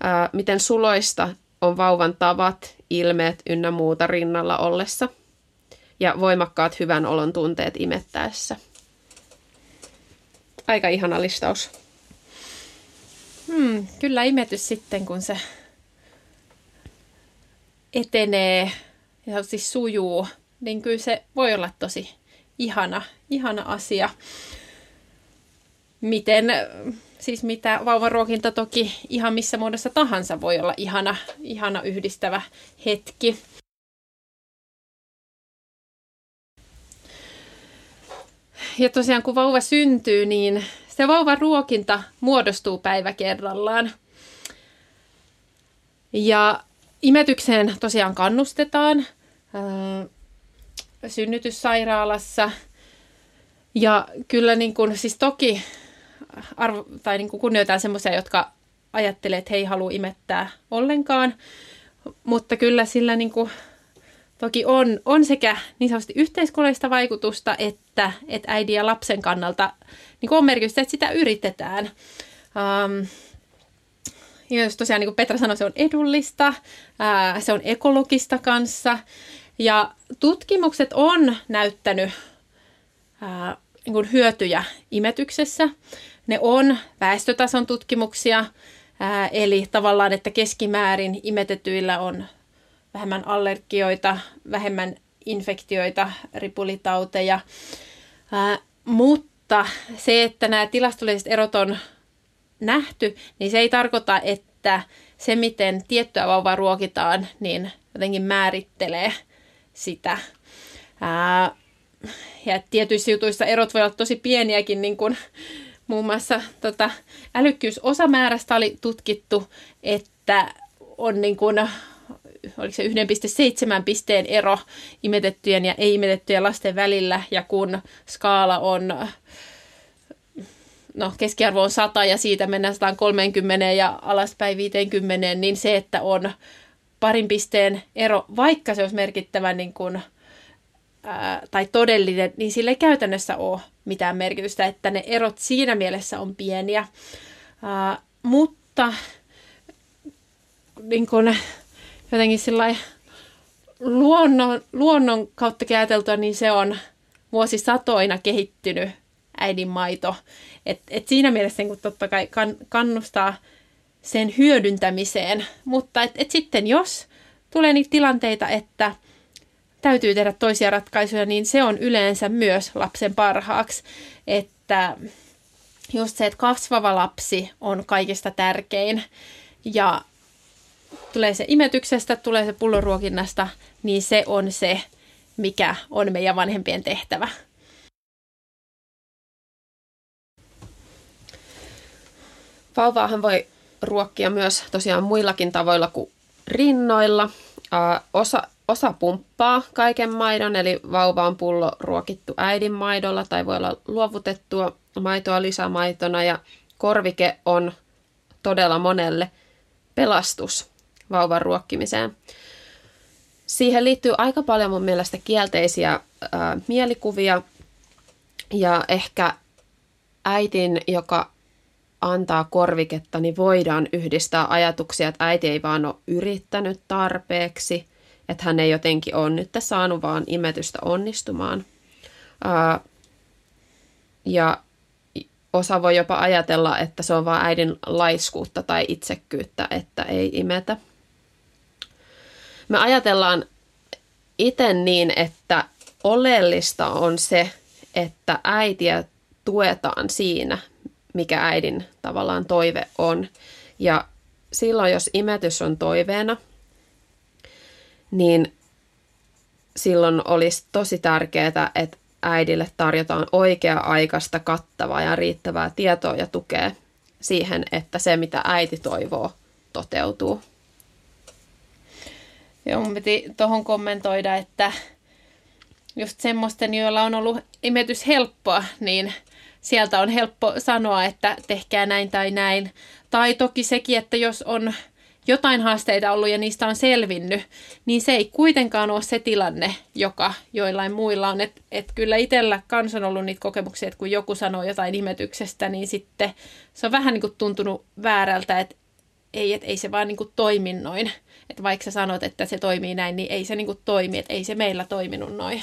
Ää, miten suloista on vauvan tavat, ilmeet ynnä muuta rinnalla ollessa. Ja voimakkaat hyvän olon tunteet imettäessä. Aika ihana listaus. Hmm, kyllä imetys sitten, kun se etenee ja siis sujuu, niin kyllä se voi olla tosi ihana, ihana asia miten, siis mitä vauvan ruokinta toki ihan missä muodossa tahansa voi olla ihana, ihana yhdistävä hetki. Ja tosiaan kun vauva syntyy, niin se vauvan ruokinta muodostuu päivä kerrallaan. Ja imetykseen tosiaan kannustetaan ää, synnytyssairaalassa. Ja kyllä niin kun, siis toki arvo, tai niin kuin kunnioitan semmoisia, jotka ajattelee, että he ei halua imettää ollenkaan. Mutta kyllä sillä niin kuin, toki on, on sekä niin sanotusti yhteiskunnallista vaikutusta, että, että äidin ja lapsen kannalta niin on merkitystä, että sitä yritetään. Um, ja jos tosiaan niin kuin Petra sanoi, se on edullista, ää, se on ekologista kanssa. Ja tutkimukset on näyttänyt ää, niin kuin hyötyjä imetyksessä. Ne on väestötason tutkimuksia, ää, eli tavallaan, että keskimäärin imetetyillä on vähemmän allergioita, vähemmän infektioita, ripulitauteja. Ää, mutta se, että nämä tilastolliset erot on nähty, niin se ei tarkoita, että se, miten tiettyä vauvaa ruokitaan, niin jotenkin määrittelee sitä. Ää, ja tietyissä jutuissa erot voi olla tosi pieniäkin, niin kuin muun muassa tota, älykkyysosamäärästä oli tutkittu, että on niin kuin, oliko se 1,7 pisteen ero imetettyjen ja ei-imetettyjen lasten välillä, ja kun skaala on no, keskiarvo on 100 ja siitä mennään 130 ja alaspäin 50, niin se, että on parin pisteen ero, vaikka se olisi merkittävä niin kuin, ää, tai todellinen, niin sillä ei käytännössä ole mitään merkitystä, että ne erot siinä mielessä on pieniä. Ää, mutta niin kun, jotenkin sillä luonnon, luonnon kautta ajateltua, niin se on vuosisatoina kehittynyt äidinmaito. Et, et siinä mielessä niin totta kai kan, kannustaa sen hyödyntämiseen, mutta et, et sitten jos tulee niitä tilanteita, että täytyy tehdä toisia ratkaisuja, niin se on yleensä myös lapsen parhaaksi. Että just se, että kasvava lapsi on kaikista tärkein ja tulee se imetyksestä, tulee se pulloruokinnasta, niin se on se, mikä on meidän vanhempien tehtävä. Vauvaahan voi ruokkia myös tosiaan muillakin tavoilla kuin rinnoilla. Osa, osa pumppaa kaiken maidon, eli vauva on pullo ruokittu äidin maidolla tai voi olla luovutettua maitoa lisämaitona ja korvike on todella monelle pelastus vauvan ruokkimiseen. Siihen liittyy aika paljon mun mielestä kielteisiä ää, mielikuvia ja ehkä äitin, joka antaa korviketta, niin voidaan yhdistää ajatuksia, että äiti ei vaan ole yrittänyt tarpeeksi, että hän ei jotenkin ole nyt saanut vaan imetystä onnistumaan. Ää, ja osa voi jopa ajatella, että se on vain äidin laiskuutta tai itsekkyyttä, että ei imetä. Me ajatellaan itse niin, että oleellista on se, että äitiä tuetaan siinä, mikä äidin tavallaan toive on. Ja silloin, jos imetys on toiveena, niin silloin olisi tosi tärkeää, että äidille tarjotaan oikea-aikaista, kattavaa ja riittävää tietoa ja tukea siihen, että se, mitä äiti toivoo, toteutuu. Joo, mun piti tuohon kommentoida, että just semmoisten, joilla on ollut imetys helppoa, niin sieltä on helppo sanoa, että tehkää näin tai näin. Tai toki sekin, että jos on jotain haasteita ollut ja niistä on selvinnyt, niin se ei kuitenkaan ole se tilanne, joka joillain muilla on. Että et kyllä itsellä kans on ollut niitä kokemuksia, että kun joku sanoo jotain imetyksestä, niin sitten se on vähän niin kuin tuntunut väärältä, että ei, et ei se vaan niin kuin toimi noin. Että vaikka sä sanot, että se toimii näin, niin ei se niin kuin toimi, että ei se meillä toiminut noin.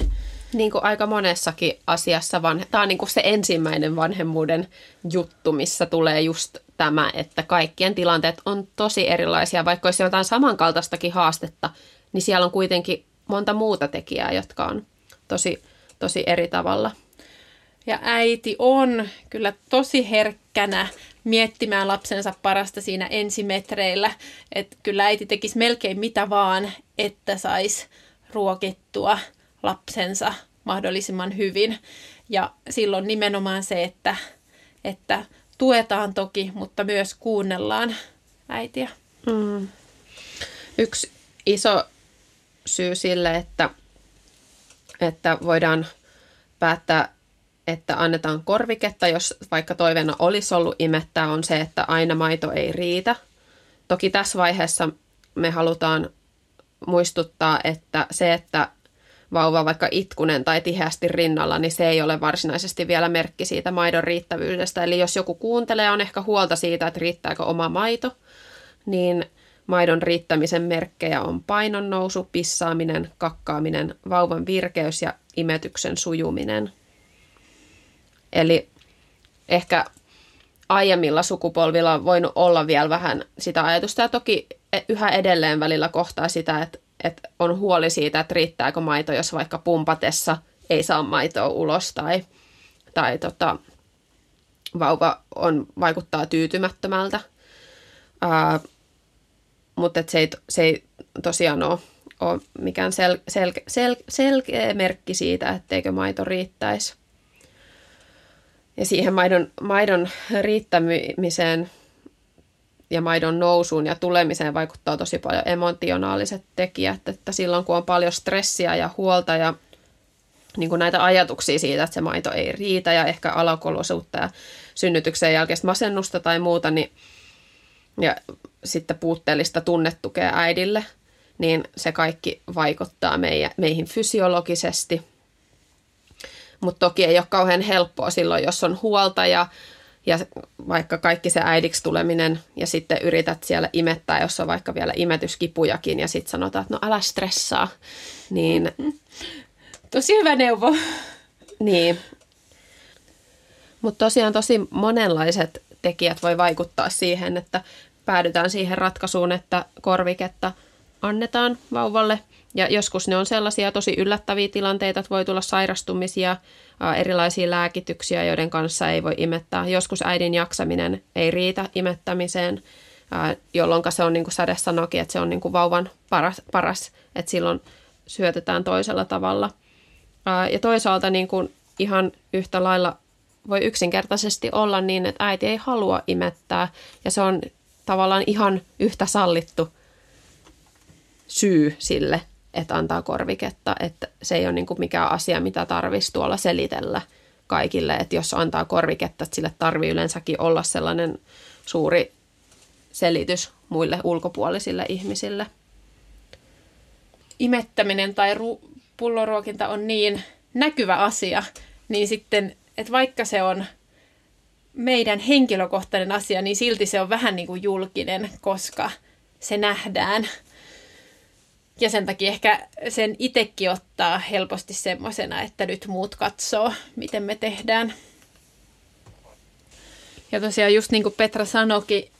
Niin kuin aika monessakin asiassa, van... tämä on niin kuin se ensimmäinen vanhemmuuden juttu, missä tulee just tämä, että kaikkien tilanteet on tosi erilaisia. Vaikka olisi jotain samankaltaistakin haastetta, niin siellä on kuitenkin monta muuta tekijää, jotka on tosi, tosi eri tavalla. Ja äiti on kyllä tosi herkkänä miettimään lapsensa parasta siinä ensimetreillä. Että kyllä äiti tekisi melkein mitä vaan, että saisi ruokittua lapsensa mahdollisimman hyvin. Ja silloin nimenomaan se, että, että tuetaan toki, mutta myös kuunnellaan äitiä. Mm. Yksi iso syy sille, että, että voidaan päättää, että annetaan korviketta, jos vaikka toiveena olisi ollut imettää, on se, että aina maito ei riitä. Toki tässä vaiheessa me halutaan muistuttaa, että se, että vauva vaikka itkunen tai tiheästi rinnalla, niin se ei ole varsinaisesti vielä merkki siitä maidon riittävyydestä. Eli jos joku kuuntelee, on ehkä huolta siitä, että riittääkö oma maito, niin maidon riittämisen merkkejä on painon nousu, pissaaminen, kakkaaminen, vauvan virkeys ja imetyksen sujuminen. Eli ehkä aiemmilla sukupolvilla on voinut olla vielä vähän sitä ajatusta ja toki yhä edelleen välillä kohtaa sitä, että että on huoli siitä, että riittääkö maito, jos vaikka pumpatessa ei saa maitoa ulos tai, tai tota, vauva on, vaikuttaa tyytymättömältä. Ää, mutta se ei, se ei tosiaan ole, ole mikään sel, sel, sel, selkeä merkki siitä, etteikö maito riittäisi. Ja siihen maidon, maidon riittämiseen ja maidon nousuun ja tulemiseen vaikuttaa tosi paljon emotionaaliset tekijät, että silloin kun on paljon stressiä ja huolta ja niin kuin näitä ajatuksia siitä, että se maito ei riitä ja ehkä alakolosuutta ja synnytyksen jälkeistä masennusta tai muuta, niin, ja sitten puutteellista tunnetukea äidille, niin se kaikki vaikuttaa meihin fysiologisesti. Mutta toki ei ole kauhean helppoa silloin, jos on huolta ja ja vaikka kaikki se äidiksi tuleminen ja sitten yrität siellä imettää, jos on vaikka vielä imetyskipujakin ja sitten sanotaan, että no älä stressaa, niin... Tosi hyvä neuvo. Niin. Mutta tosiaan tosi monenlaiset tekijät voi vaikuttaa siihen, että päädytään siihen ratkaisuun, että korviketta annetaan vauvalle. Ja joskus ne on sellaisia tosi yllättäviä tilanteita, että voi tulla sairastumisia, erilaisia lääkityksiä, joiden kanssa ei voi imettää. Joskus äidin jaksaminen ei riitä imettämiseen, jolloin se on niin kuin Sade sanoikin, että se on niin kuin vauvan paras, paras, että silloin syötetään toisella tavalla. Ja toisaalta niin kuin ihan yhtä lailla voi yksinkertaisesti olla niin, että äiti ei halua imettää ja se on tavallaan ihan yhtä sallittu syy sille, että antaa korviketta. Että se ei ole niin kuin mikään asia, mitä tarvitsisi tuolla selitellä kaikille. Että jos antaa korviketta, että sille tarvii yleensäkin olla sellainen suuri selitys muille ulkopuolisille ihmisille. Imettäminen tai ru- pulloruokinta on niin näkyvä asia, niin sitten, että vaikka se on meidän henkilökohtainen asia, niin silti se on vähän niin kuin julkinen, koska se nähdään. Ja sen takia ehkä sen itsekin ottaa helposti semmoisena, että nyt muut katsoo, miten me tehdään. Ja tosiaan just niin kuin Petra sanoikin,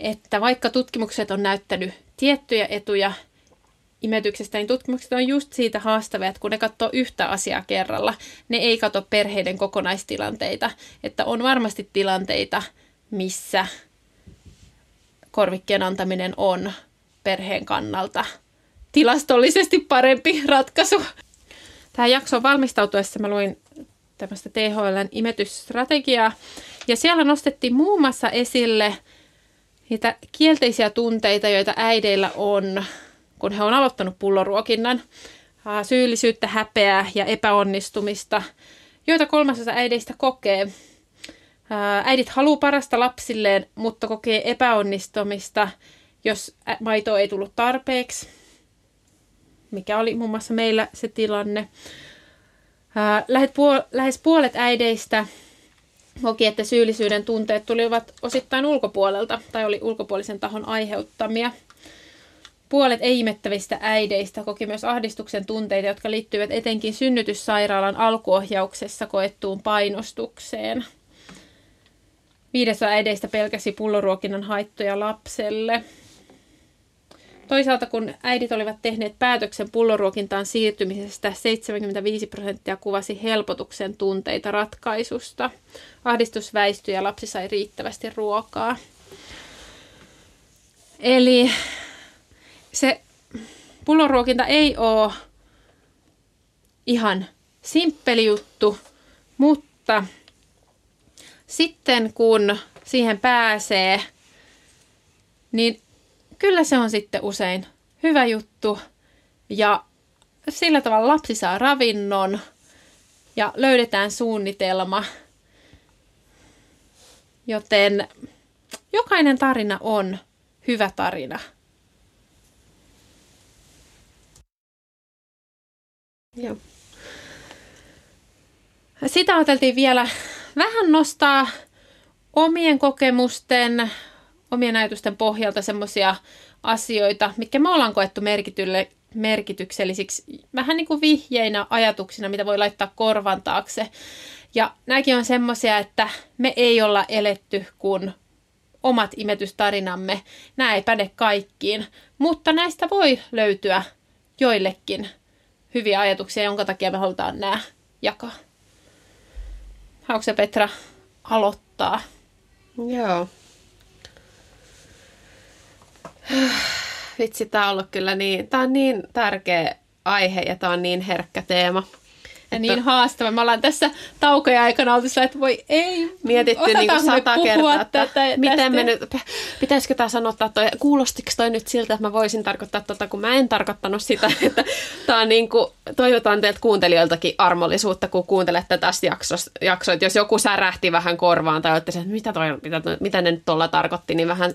että vaikka tutkimukset on näyttänyt tiettyjä etuja imetyksestä, niin tutkimukset on just siitä haastavia, että kun ne katsoo yhtä asiaa kerralla, ne ei katso perheiden kokonaistilanteita. Että on varmasti tilanteita, missä korvikkeen antaminen on perheen kannalta tilastollisesti parempi ratkaisu. Tähän jaksoon valmistautuessa mä luin tämmöistä THLn imetysstrategiaa, ja siellä nostettiin muun muassa esille niitä kielteisiä tunteita, joita äideillä on kun he on aloittanut pulloruokinnan, syyllisyyttä, häpeää ja epäonnistumista, joita kolmasosa äideistä kokee. Äidit haluaa parasta lapsilleen, mutta kokee epäonnistumista, jos maito ei tullut tarpeeksi, mikä oli muun muassa meillä se tilanne. Lähes puolet äideistä koki, että syyllisyyden tunteet tulivat osittain ulkopuolelta tai oli ulkopuolisen tahon aiheuttamia – Puolet ei-imettävistä äideistä koki myös ahdistuksen tunteita, jotka liittyvät etenkin synnytyssairaalan alkuohjauksessa koettuun painostukseen. Viidesosa äideistä pelkäsi pulloruokinnan haittoja lapselle. Toisaalta kun äidit olivat tehneet päätöksen pulloruokintaan siirtymisestä, 75 prosenttia kuvasi helpotuksen tunteita ratkaisusta. Ahdistus väistyi ja lapsi sai riittävästi ruokaa. Eli se pulloruokinta ei ole ihan simppeli juttu, mutta sitten kun siihen pääsee, niin kyllä se on sitten usein hyvä juttu ja sillä tavalla lapsi saa ravinnon ja löydetään suunnitelma. Joten jokainen tarina on hyvä tarina. Joo. Sitä ajateltiin vielä vähän nostaa omien kokemusten, omien ajatusten pohjalta semmoisia asioita, mitkä me ollaan koettu merkitylle, merkityksellisiksi, vähän niin kuin vihjeinä ajatuksina, mitä voi laittaa korvan taakse. Ja nämäkin on semmoisia, että me ei olla eletty kuin omat imetystarinamme. Nämä ei päde kaikkiin, mutta näistä voi löytyä joillekin hyviä ajatuksia, jonka takia me halutaan nämä jakaa. Haluatko Petra aloittaa? Joo. Vitsi, tämä on ollut kyllä niin, tämä on niin tärkeä aihe ja tämä on niin herkkä teema ja niin haastava. Me ollaan tässä taukoja aikana oltu sillä, että voi ei, Mietitty niin kuin sata kertaa, että tätä, miten tästä. me nyt, pitäisikö tämä sanottaa toi, kuulostiko toi nyt siltä, että mä voisin tarkoittaa tota, kun mä en tarkoittanut sitä, että tämä on niin kuin, toivotaan teiltä kuuntelijoiltakin armollisuutta, kun kuuntelette tästä jaksoa, jakso, että jos joku särähti vähän korvaan tai olette että mitä, toi, mitä, mitä ne nyt tuolla tarkoitti, niin vähän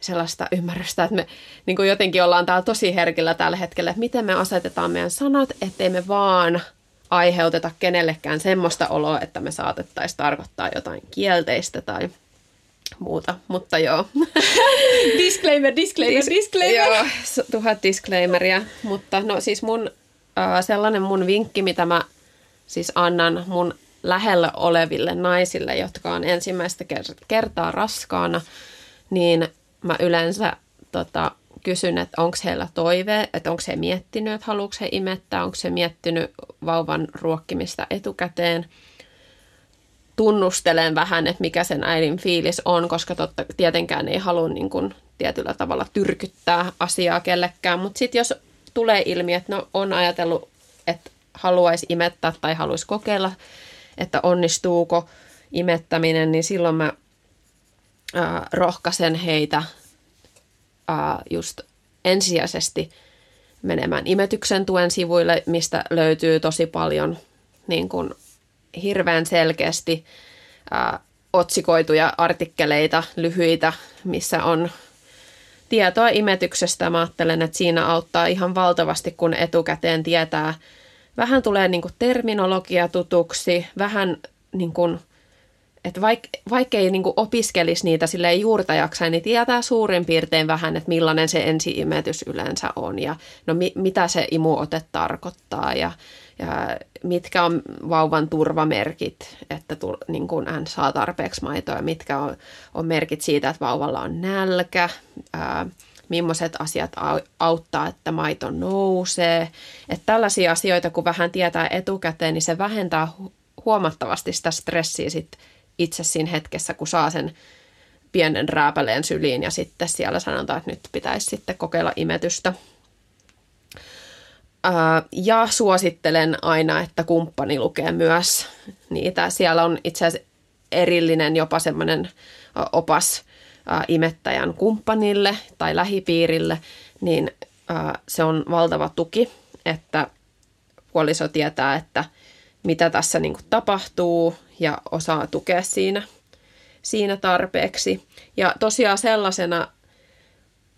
sellaista ymmärrystä, että me niin kuin jotenkin ollaan täällä tosi herkillä tällä hetkellä, että miten me asetetaan meidän sanat, ettei me vaan aiheuteta kenellekään semmoista oloa, että me saatettaisiin tarkoittaa jotain kielteistä tai muuta, mutta joo. disclaimer, disclaimer, Dis- disclaimer. Joo, tuhat disclaimeria, mutta no siis mun äh, sellainen mun vinkki, mitä mä siis annan mun lähellä oleville naisille, jotka on ensimmäistä kertaa raskaana, niin mä yleensä tota, kysyn, että onko heillä toive, että onko he miettinyt, että haluatko he imettää, onko he miettinyt vauvan ruokkimista etukäteen. Tunnustelen vähän, että mikä sen äidin fiilis on, koska totta, tietenkään ei halua niin kuin, tietyllä tavalla tyrkyttää asiaa kellekään. Mutta sitten jos tulee ilmi, että no, on ajatellut, että haluaisi imettää tai haluaisi kokeilla, että onnistuuko imettäminen, niin silloin mä ää, rohkaisen heitä ää, just ensisijaisesti menemään imetyksen tuen sivuille, mistä löytyy tosi paljon niin kuin hirveän selkeästi ää, otsikoituja artikkeleita, lyhyitä, missä on tietoa imetyksestä. Mä ajattelen, että siinä auttaa ihan valtavasti, kun etukäteen tietää. Vähän tulee niin kuin terminologia tutuksi, vähän niin kuin, että vaik, vaikka ei niin opiskelisi niitä sille juurta jaksain, niin tietää suurin piirtein vähän, että millainen se ensi-imetys yleensä on ja no mi, mitä se imuote tarkoittaa ja, ja mitkä on vauvan turvamerkit, että tu, niin kuin hän saa tarpeeksi maitoa mitkä on, on merkit siitä, että vauvalla on nälkä, ää, millaiset asiat auttaa, että maito nousee. Että tällaisia asioita, kun vähän tietää etukäteen, niin se vähentää huomattavasti sitä stressiä sit itse siinä hetkessä, kun saa sen pienen rääpäleen syliin ja sitten siellä sanotaan, että nyt pitäisi sitten kokeilla imetystä. Ja suosittelen aina, että kumppani lukee myös niitä. Siellä on itse asiassa erillinen jopa semmoinen opas imettäjän kumppanille tai lähipiirille, niin se on valtava tuki, että puoliso tietää, että mitä tässä niin kuin tapahtuu ja osaa tukea siinä, siinä tarpeeksi. Ja tosiaan sellaisena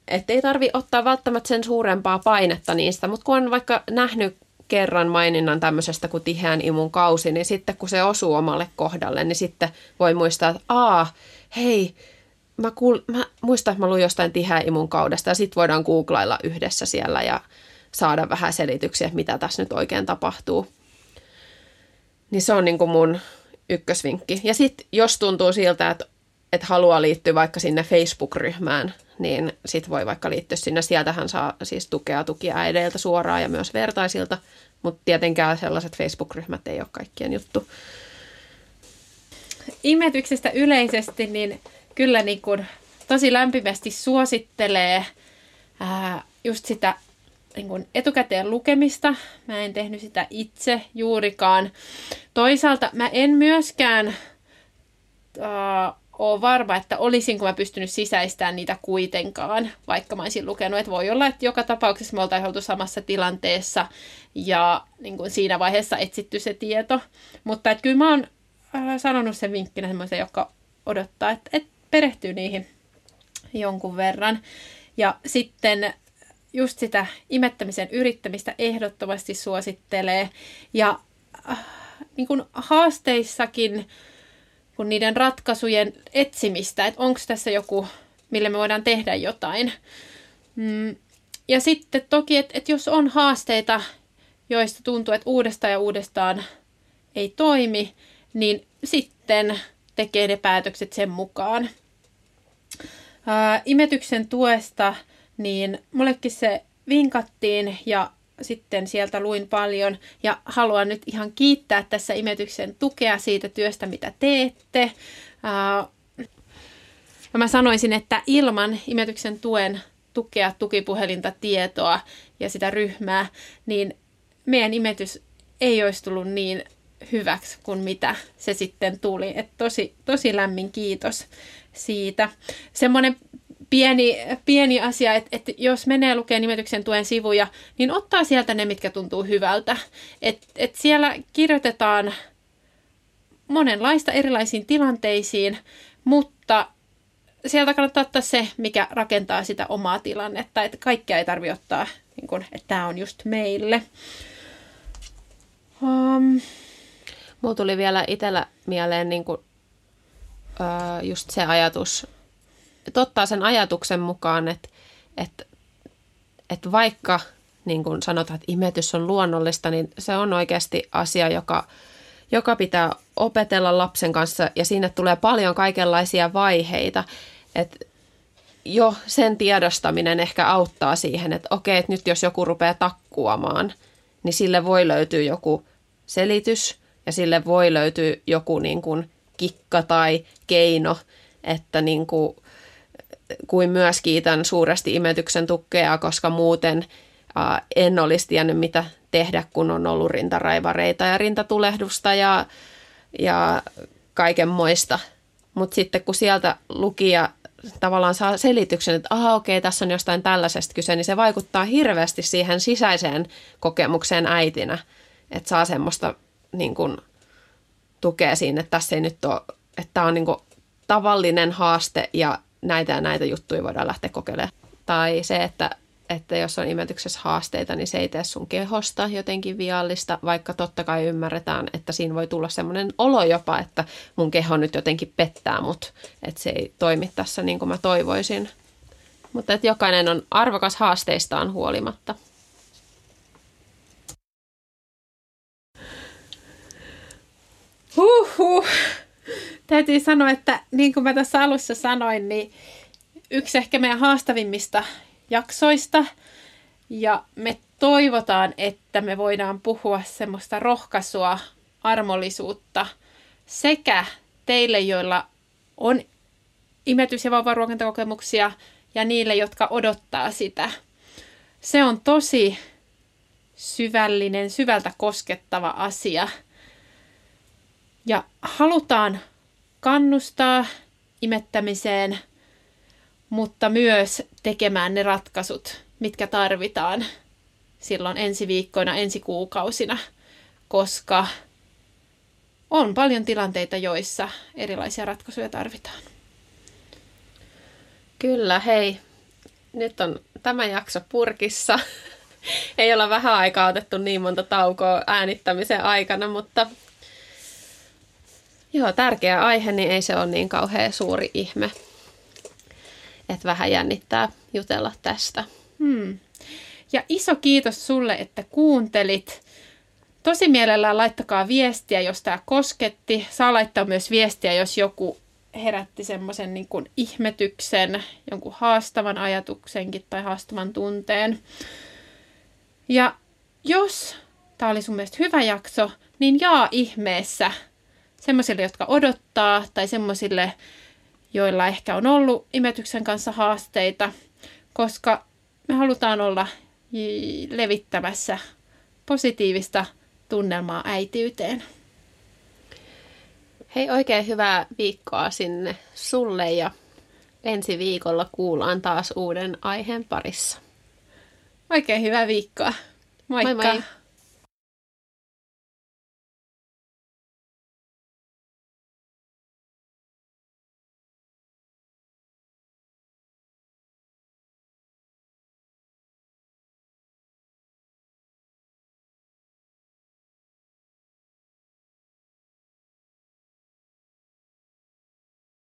että ei tarvi ottaa välttämättä sen suurempaa painetta niistä, mutta kun on vaikka nähnyt kerran maininnan tämmöisestä kuin tiheän imun kausi, niin sitten kun se osuu omalle kohdalle, niin sitten voi muistaa, että aa, hei, mä, kuul- mä muistan, että mä luin jostain tiheän imun kaudesta ja sitten voidaan googlailla yhdessä siellä ja saada vähän selityksiä, että mitä tässä nyt oikein tapahtuu. Niin se on niin kuin mun ykkösvinkki. Ja sitten jos tuntuu siltä, että, että haluaa liittyä vaikka sinne Facebook-ryhmään, niin sit voi vaikka liittyä sinne. Sieltähän saa siis tukea tukiäideiltä suoraan ja myös vertaisilta, mutta tietenkään sellaiset Facebook-ryhmät ei ole kaikkien juttu. Imetyksestä yleisesti, niin kyllä niin kuin tosi lämpimästi suosittelee ää, just sitä niin kuin etukäteen lukemista. Mä en tehnyt sitä itse juurikaan. Toisaalta mä en myöskään ää, ole varma, että olisinko mä pystynyt sisäistämään niitä kuitenkaan, vaikka mä olisin lukenut. Että voi olla, että joka tapauksessa me oltaisiin oltu samassa tilanteessa ja niin kuin siinä vaiheessa etsitty se tieto. Mutta että kyllä mä oon äh, sanonut sen vinkkinä semmoisen, joka odottaa, että, että perehtyy niihin jonkun verran. Ja sitten just sitä imettämisen yrittämistä ehdottomasti suosittelee. Ja äh, niin kuin haasteissakin kun niiden ratkaisujen etsimistä, että onko tässä joku, millä me voidaan tehdä jotain. Mm. Ja sitten toki, että, että jos on haasteita, joista tuntuu, että uudestaan ja uudestaan ei toimi, niin sitten tekee ne päätökset sen mukaan. Ää, imetyksen tuesta, niin mullekin se vinkattiin ja sitten sieltä luin paljon ja haluan nyt ihan kiittää tässä imetyksen tukea siitä työstä, mitä teette. Mä sanoisin, että ilman imetyksen tuen tukea, tukipuhelinta, tietoa ja sitä ryhmää, niin meidän imetys ei olisi tullut niin hyväksi kuin mitä se sitten tuli. Et tosi, tosi lämmin kiitos siitä. Semmoinen pieni, pieni asia, että, että jos menee lukee nimetyksen tuen sivuja, niin ottaa sieltä ne, mitkä tuntuu hyvältä. Et, et siellä kirjoitetaan monenlaista erilaisiin tilanteisiin, mutta sieltä kannattaa ottaa se, mikä rakentaa sitä omaa tilannetta. Että kaikkea ei tarvitse ottaa, niin kun, että tämä on just meille. Um. Mulla tuli vielä itsellä mieleen niin kun, uh, just se ajatus, että ottaa sen ajatuksen mukaan, että, että, että vaikka niin kuin sanotaan, että imetys on luonnollista, niin se on oikeasti asia, joka, joka pitää opetella lapsen kanssa ja sinne tulee paljon kaikenlaisia vaiheita. Että jo sen tiedostaminen ehkä auttaa siihen, että okei, että nyt jos joku rupeaa takkuamaan, niin sille voi löytyä joku selitys ja sille voi löytyä joku niin kuin kikka tai keino, että niin kuin kuin myös kiitän suuresti imetyksen tukea, koska muuten äh, en olisi tiennyt, mitä tehdä, kun on ollut rintaraivareita ja rintatulehdusta ja, ja kaiken moista. Mutta sitten kun sieltä luki ja tavallaan saa selityksen, että aha okei, tässä on jostain tällaisesta kyse, niin se vaikuttaa hirveästi siihen sisäiseen kokemukseen äitinä, että saa semmoista niin kuin, tukea siinä, että tässä ei nyt ole, että tämä on niin kuin, tavallinen haaste ja näitä ja näitä juttuja voidaan lähteä kokeilemaan. Tai se, että että jos on imetyksessä haasteita, niin se ei tee sun kehosta jotenkin viallista, vaikka totta kai ymmärretään, että siinä voi tulla semmoinen olo jopa, että mun keho nyt jotenkin pettää mut, että se ei toimi tässä niin kuin mä toivoisin. Mutta että jokainen on arvokas haasteistaan huolimatta. Huhhuh. Täytyy sanoa, että niin kuin mä tässä alussa sanoin, niin yksi ehkä meidän haastavimmista jaksoista. Ja me toivotaan, että me voidaan puhua semmoista rohkaisua, armollisuutta sekä teille, joilla on imetys- ja vauvaruokintakokemuksia ja niille, jotka odottaa sitä. Se on tosi syvällinen, syvältä koskettava asia. Ja halutaan kannustaa imettämiseen – mutta myös tekemään ne ratkaisut, mitkä tarvitaan silloin ensi viikkoina, ensi kuukausina, koska on paljon tilanteita, joissa erilaisia ratkaisuja tarvitaan. Kyllä, hei. Nyt on tämä jakso purkissa. Ei olla vähän aikaa otettu niin monta taukoa äänittämisen aikana, mutta joo, tärkeä aihe, niin ei se ole niin kauhean suuri ihme että vähän jännittää jutella tästä. Hmm. Ja iso kiitos sulle, että kuuntelit. Tosi mielellään laittakaa viestiä, jos tämä kosketti. Saa laittaa myös viestiä, jos joku herätti semmoisen niin kuin ihmetyksen, jonkun haastavan ajatuksenkin tai haastavan tunteen. Ja jos tämä oli sun mielestä hyvä jakso, niin jaa ihmeessä semmoisille, jotka odottaa tai semmoisille, joilla ehkä on ollut imetyksen kanssa haasteita, koska me halutaan olla levittämässä positiivista tunnelmaa äitiyteen. Hei, oikein hyvää viikkoa sinne sulle ja ensi viikolla kuullaan taas uuden aiheen parissa. Oikein hyvää viikkoa. Moikka! Moi moi!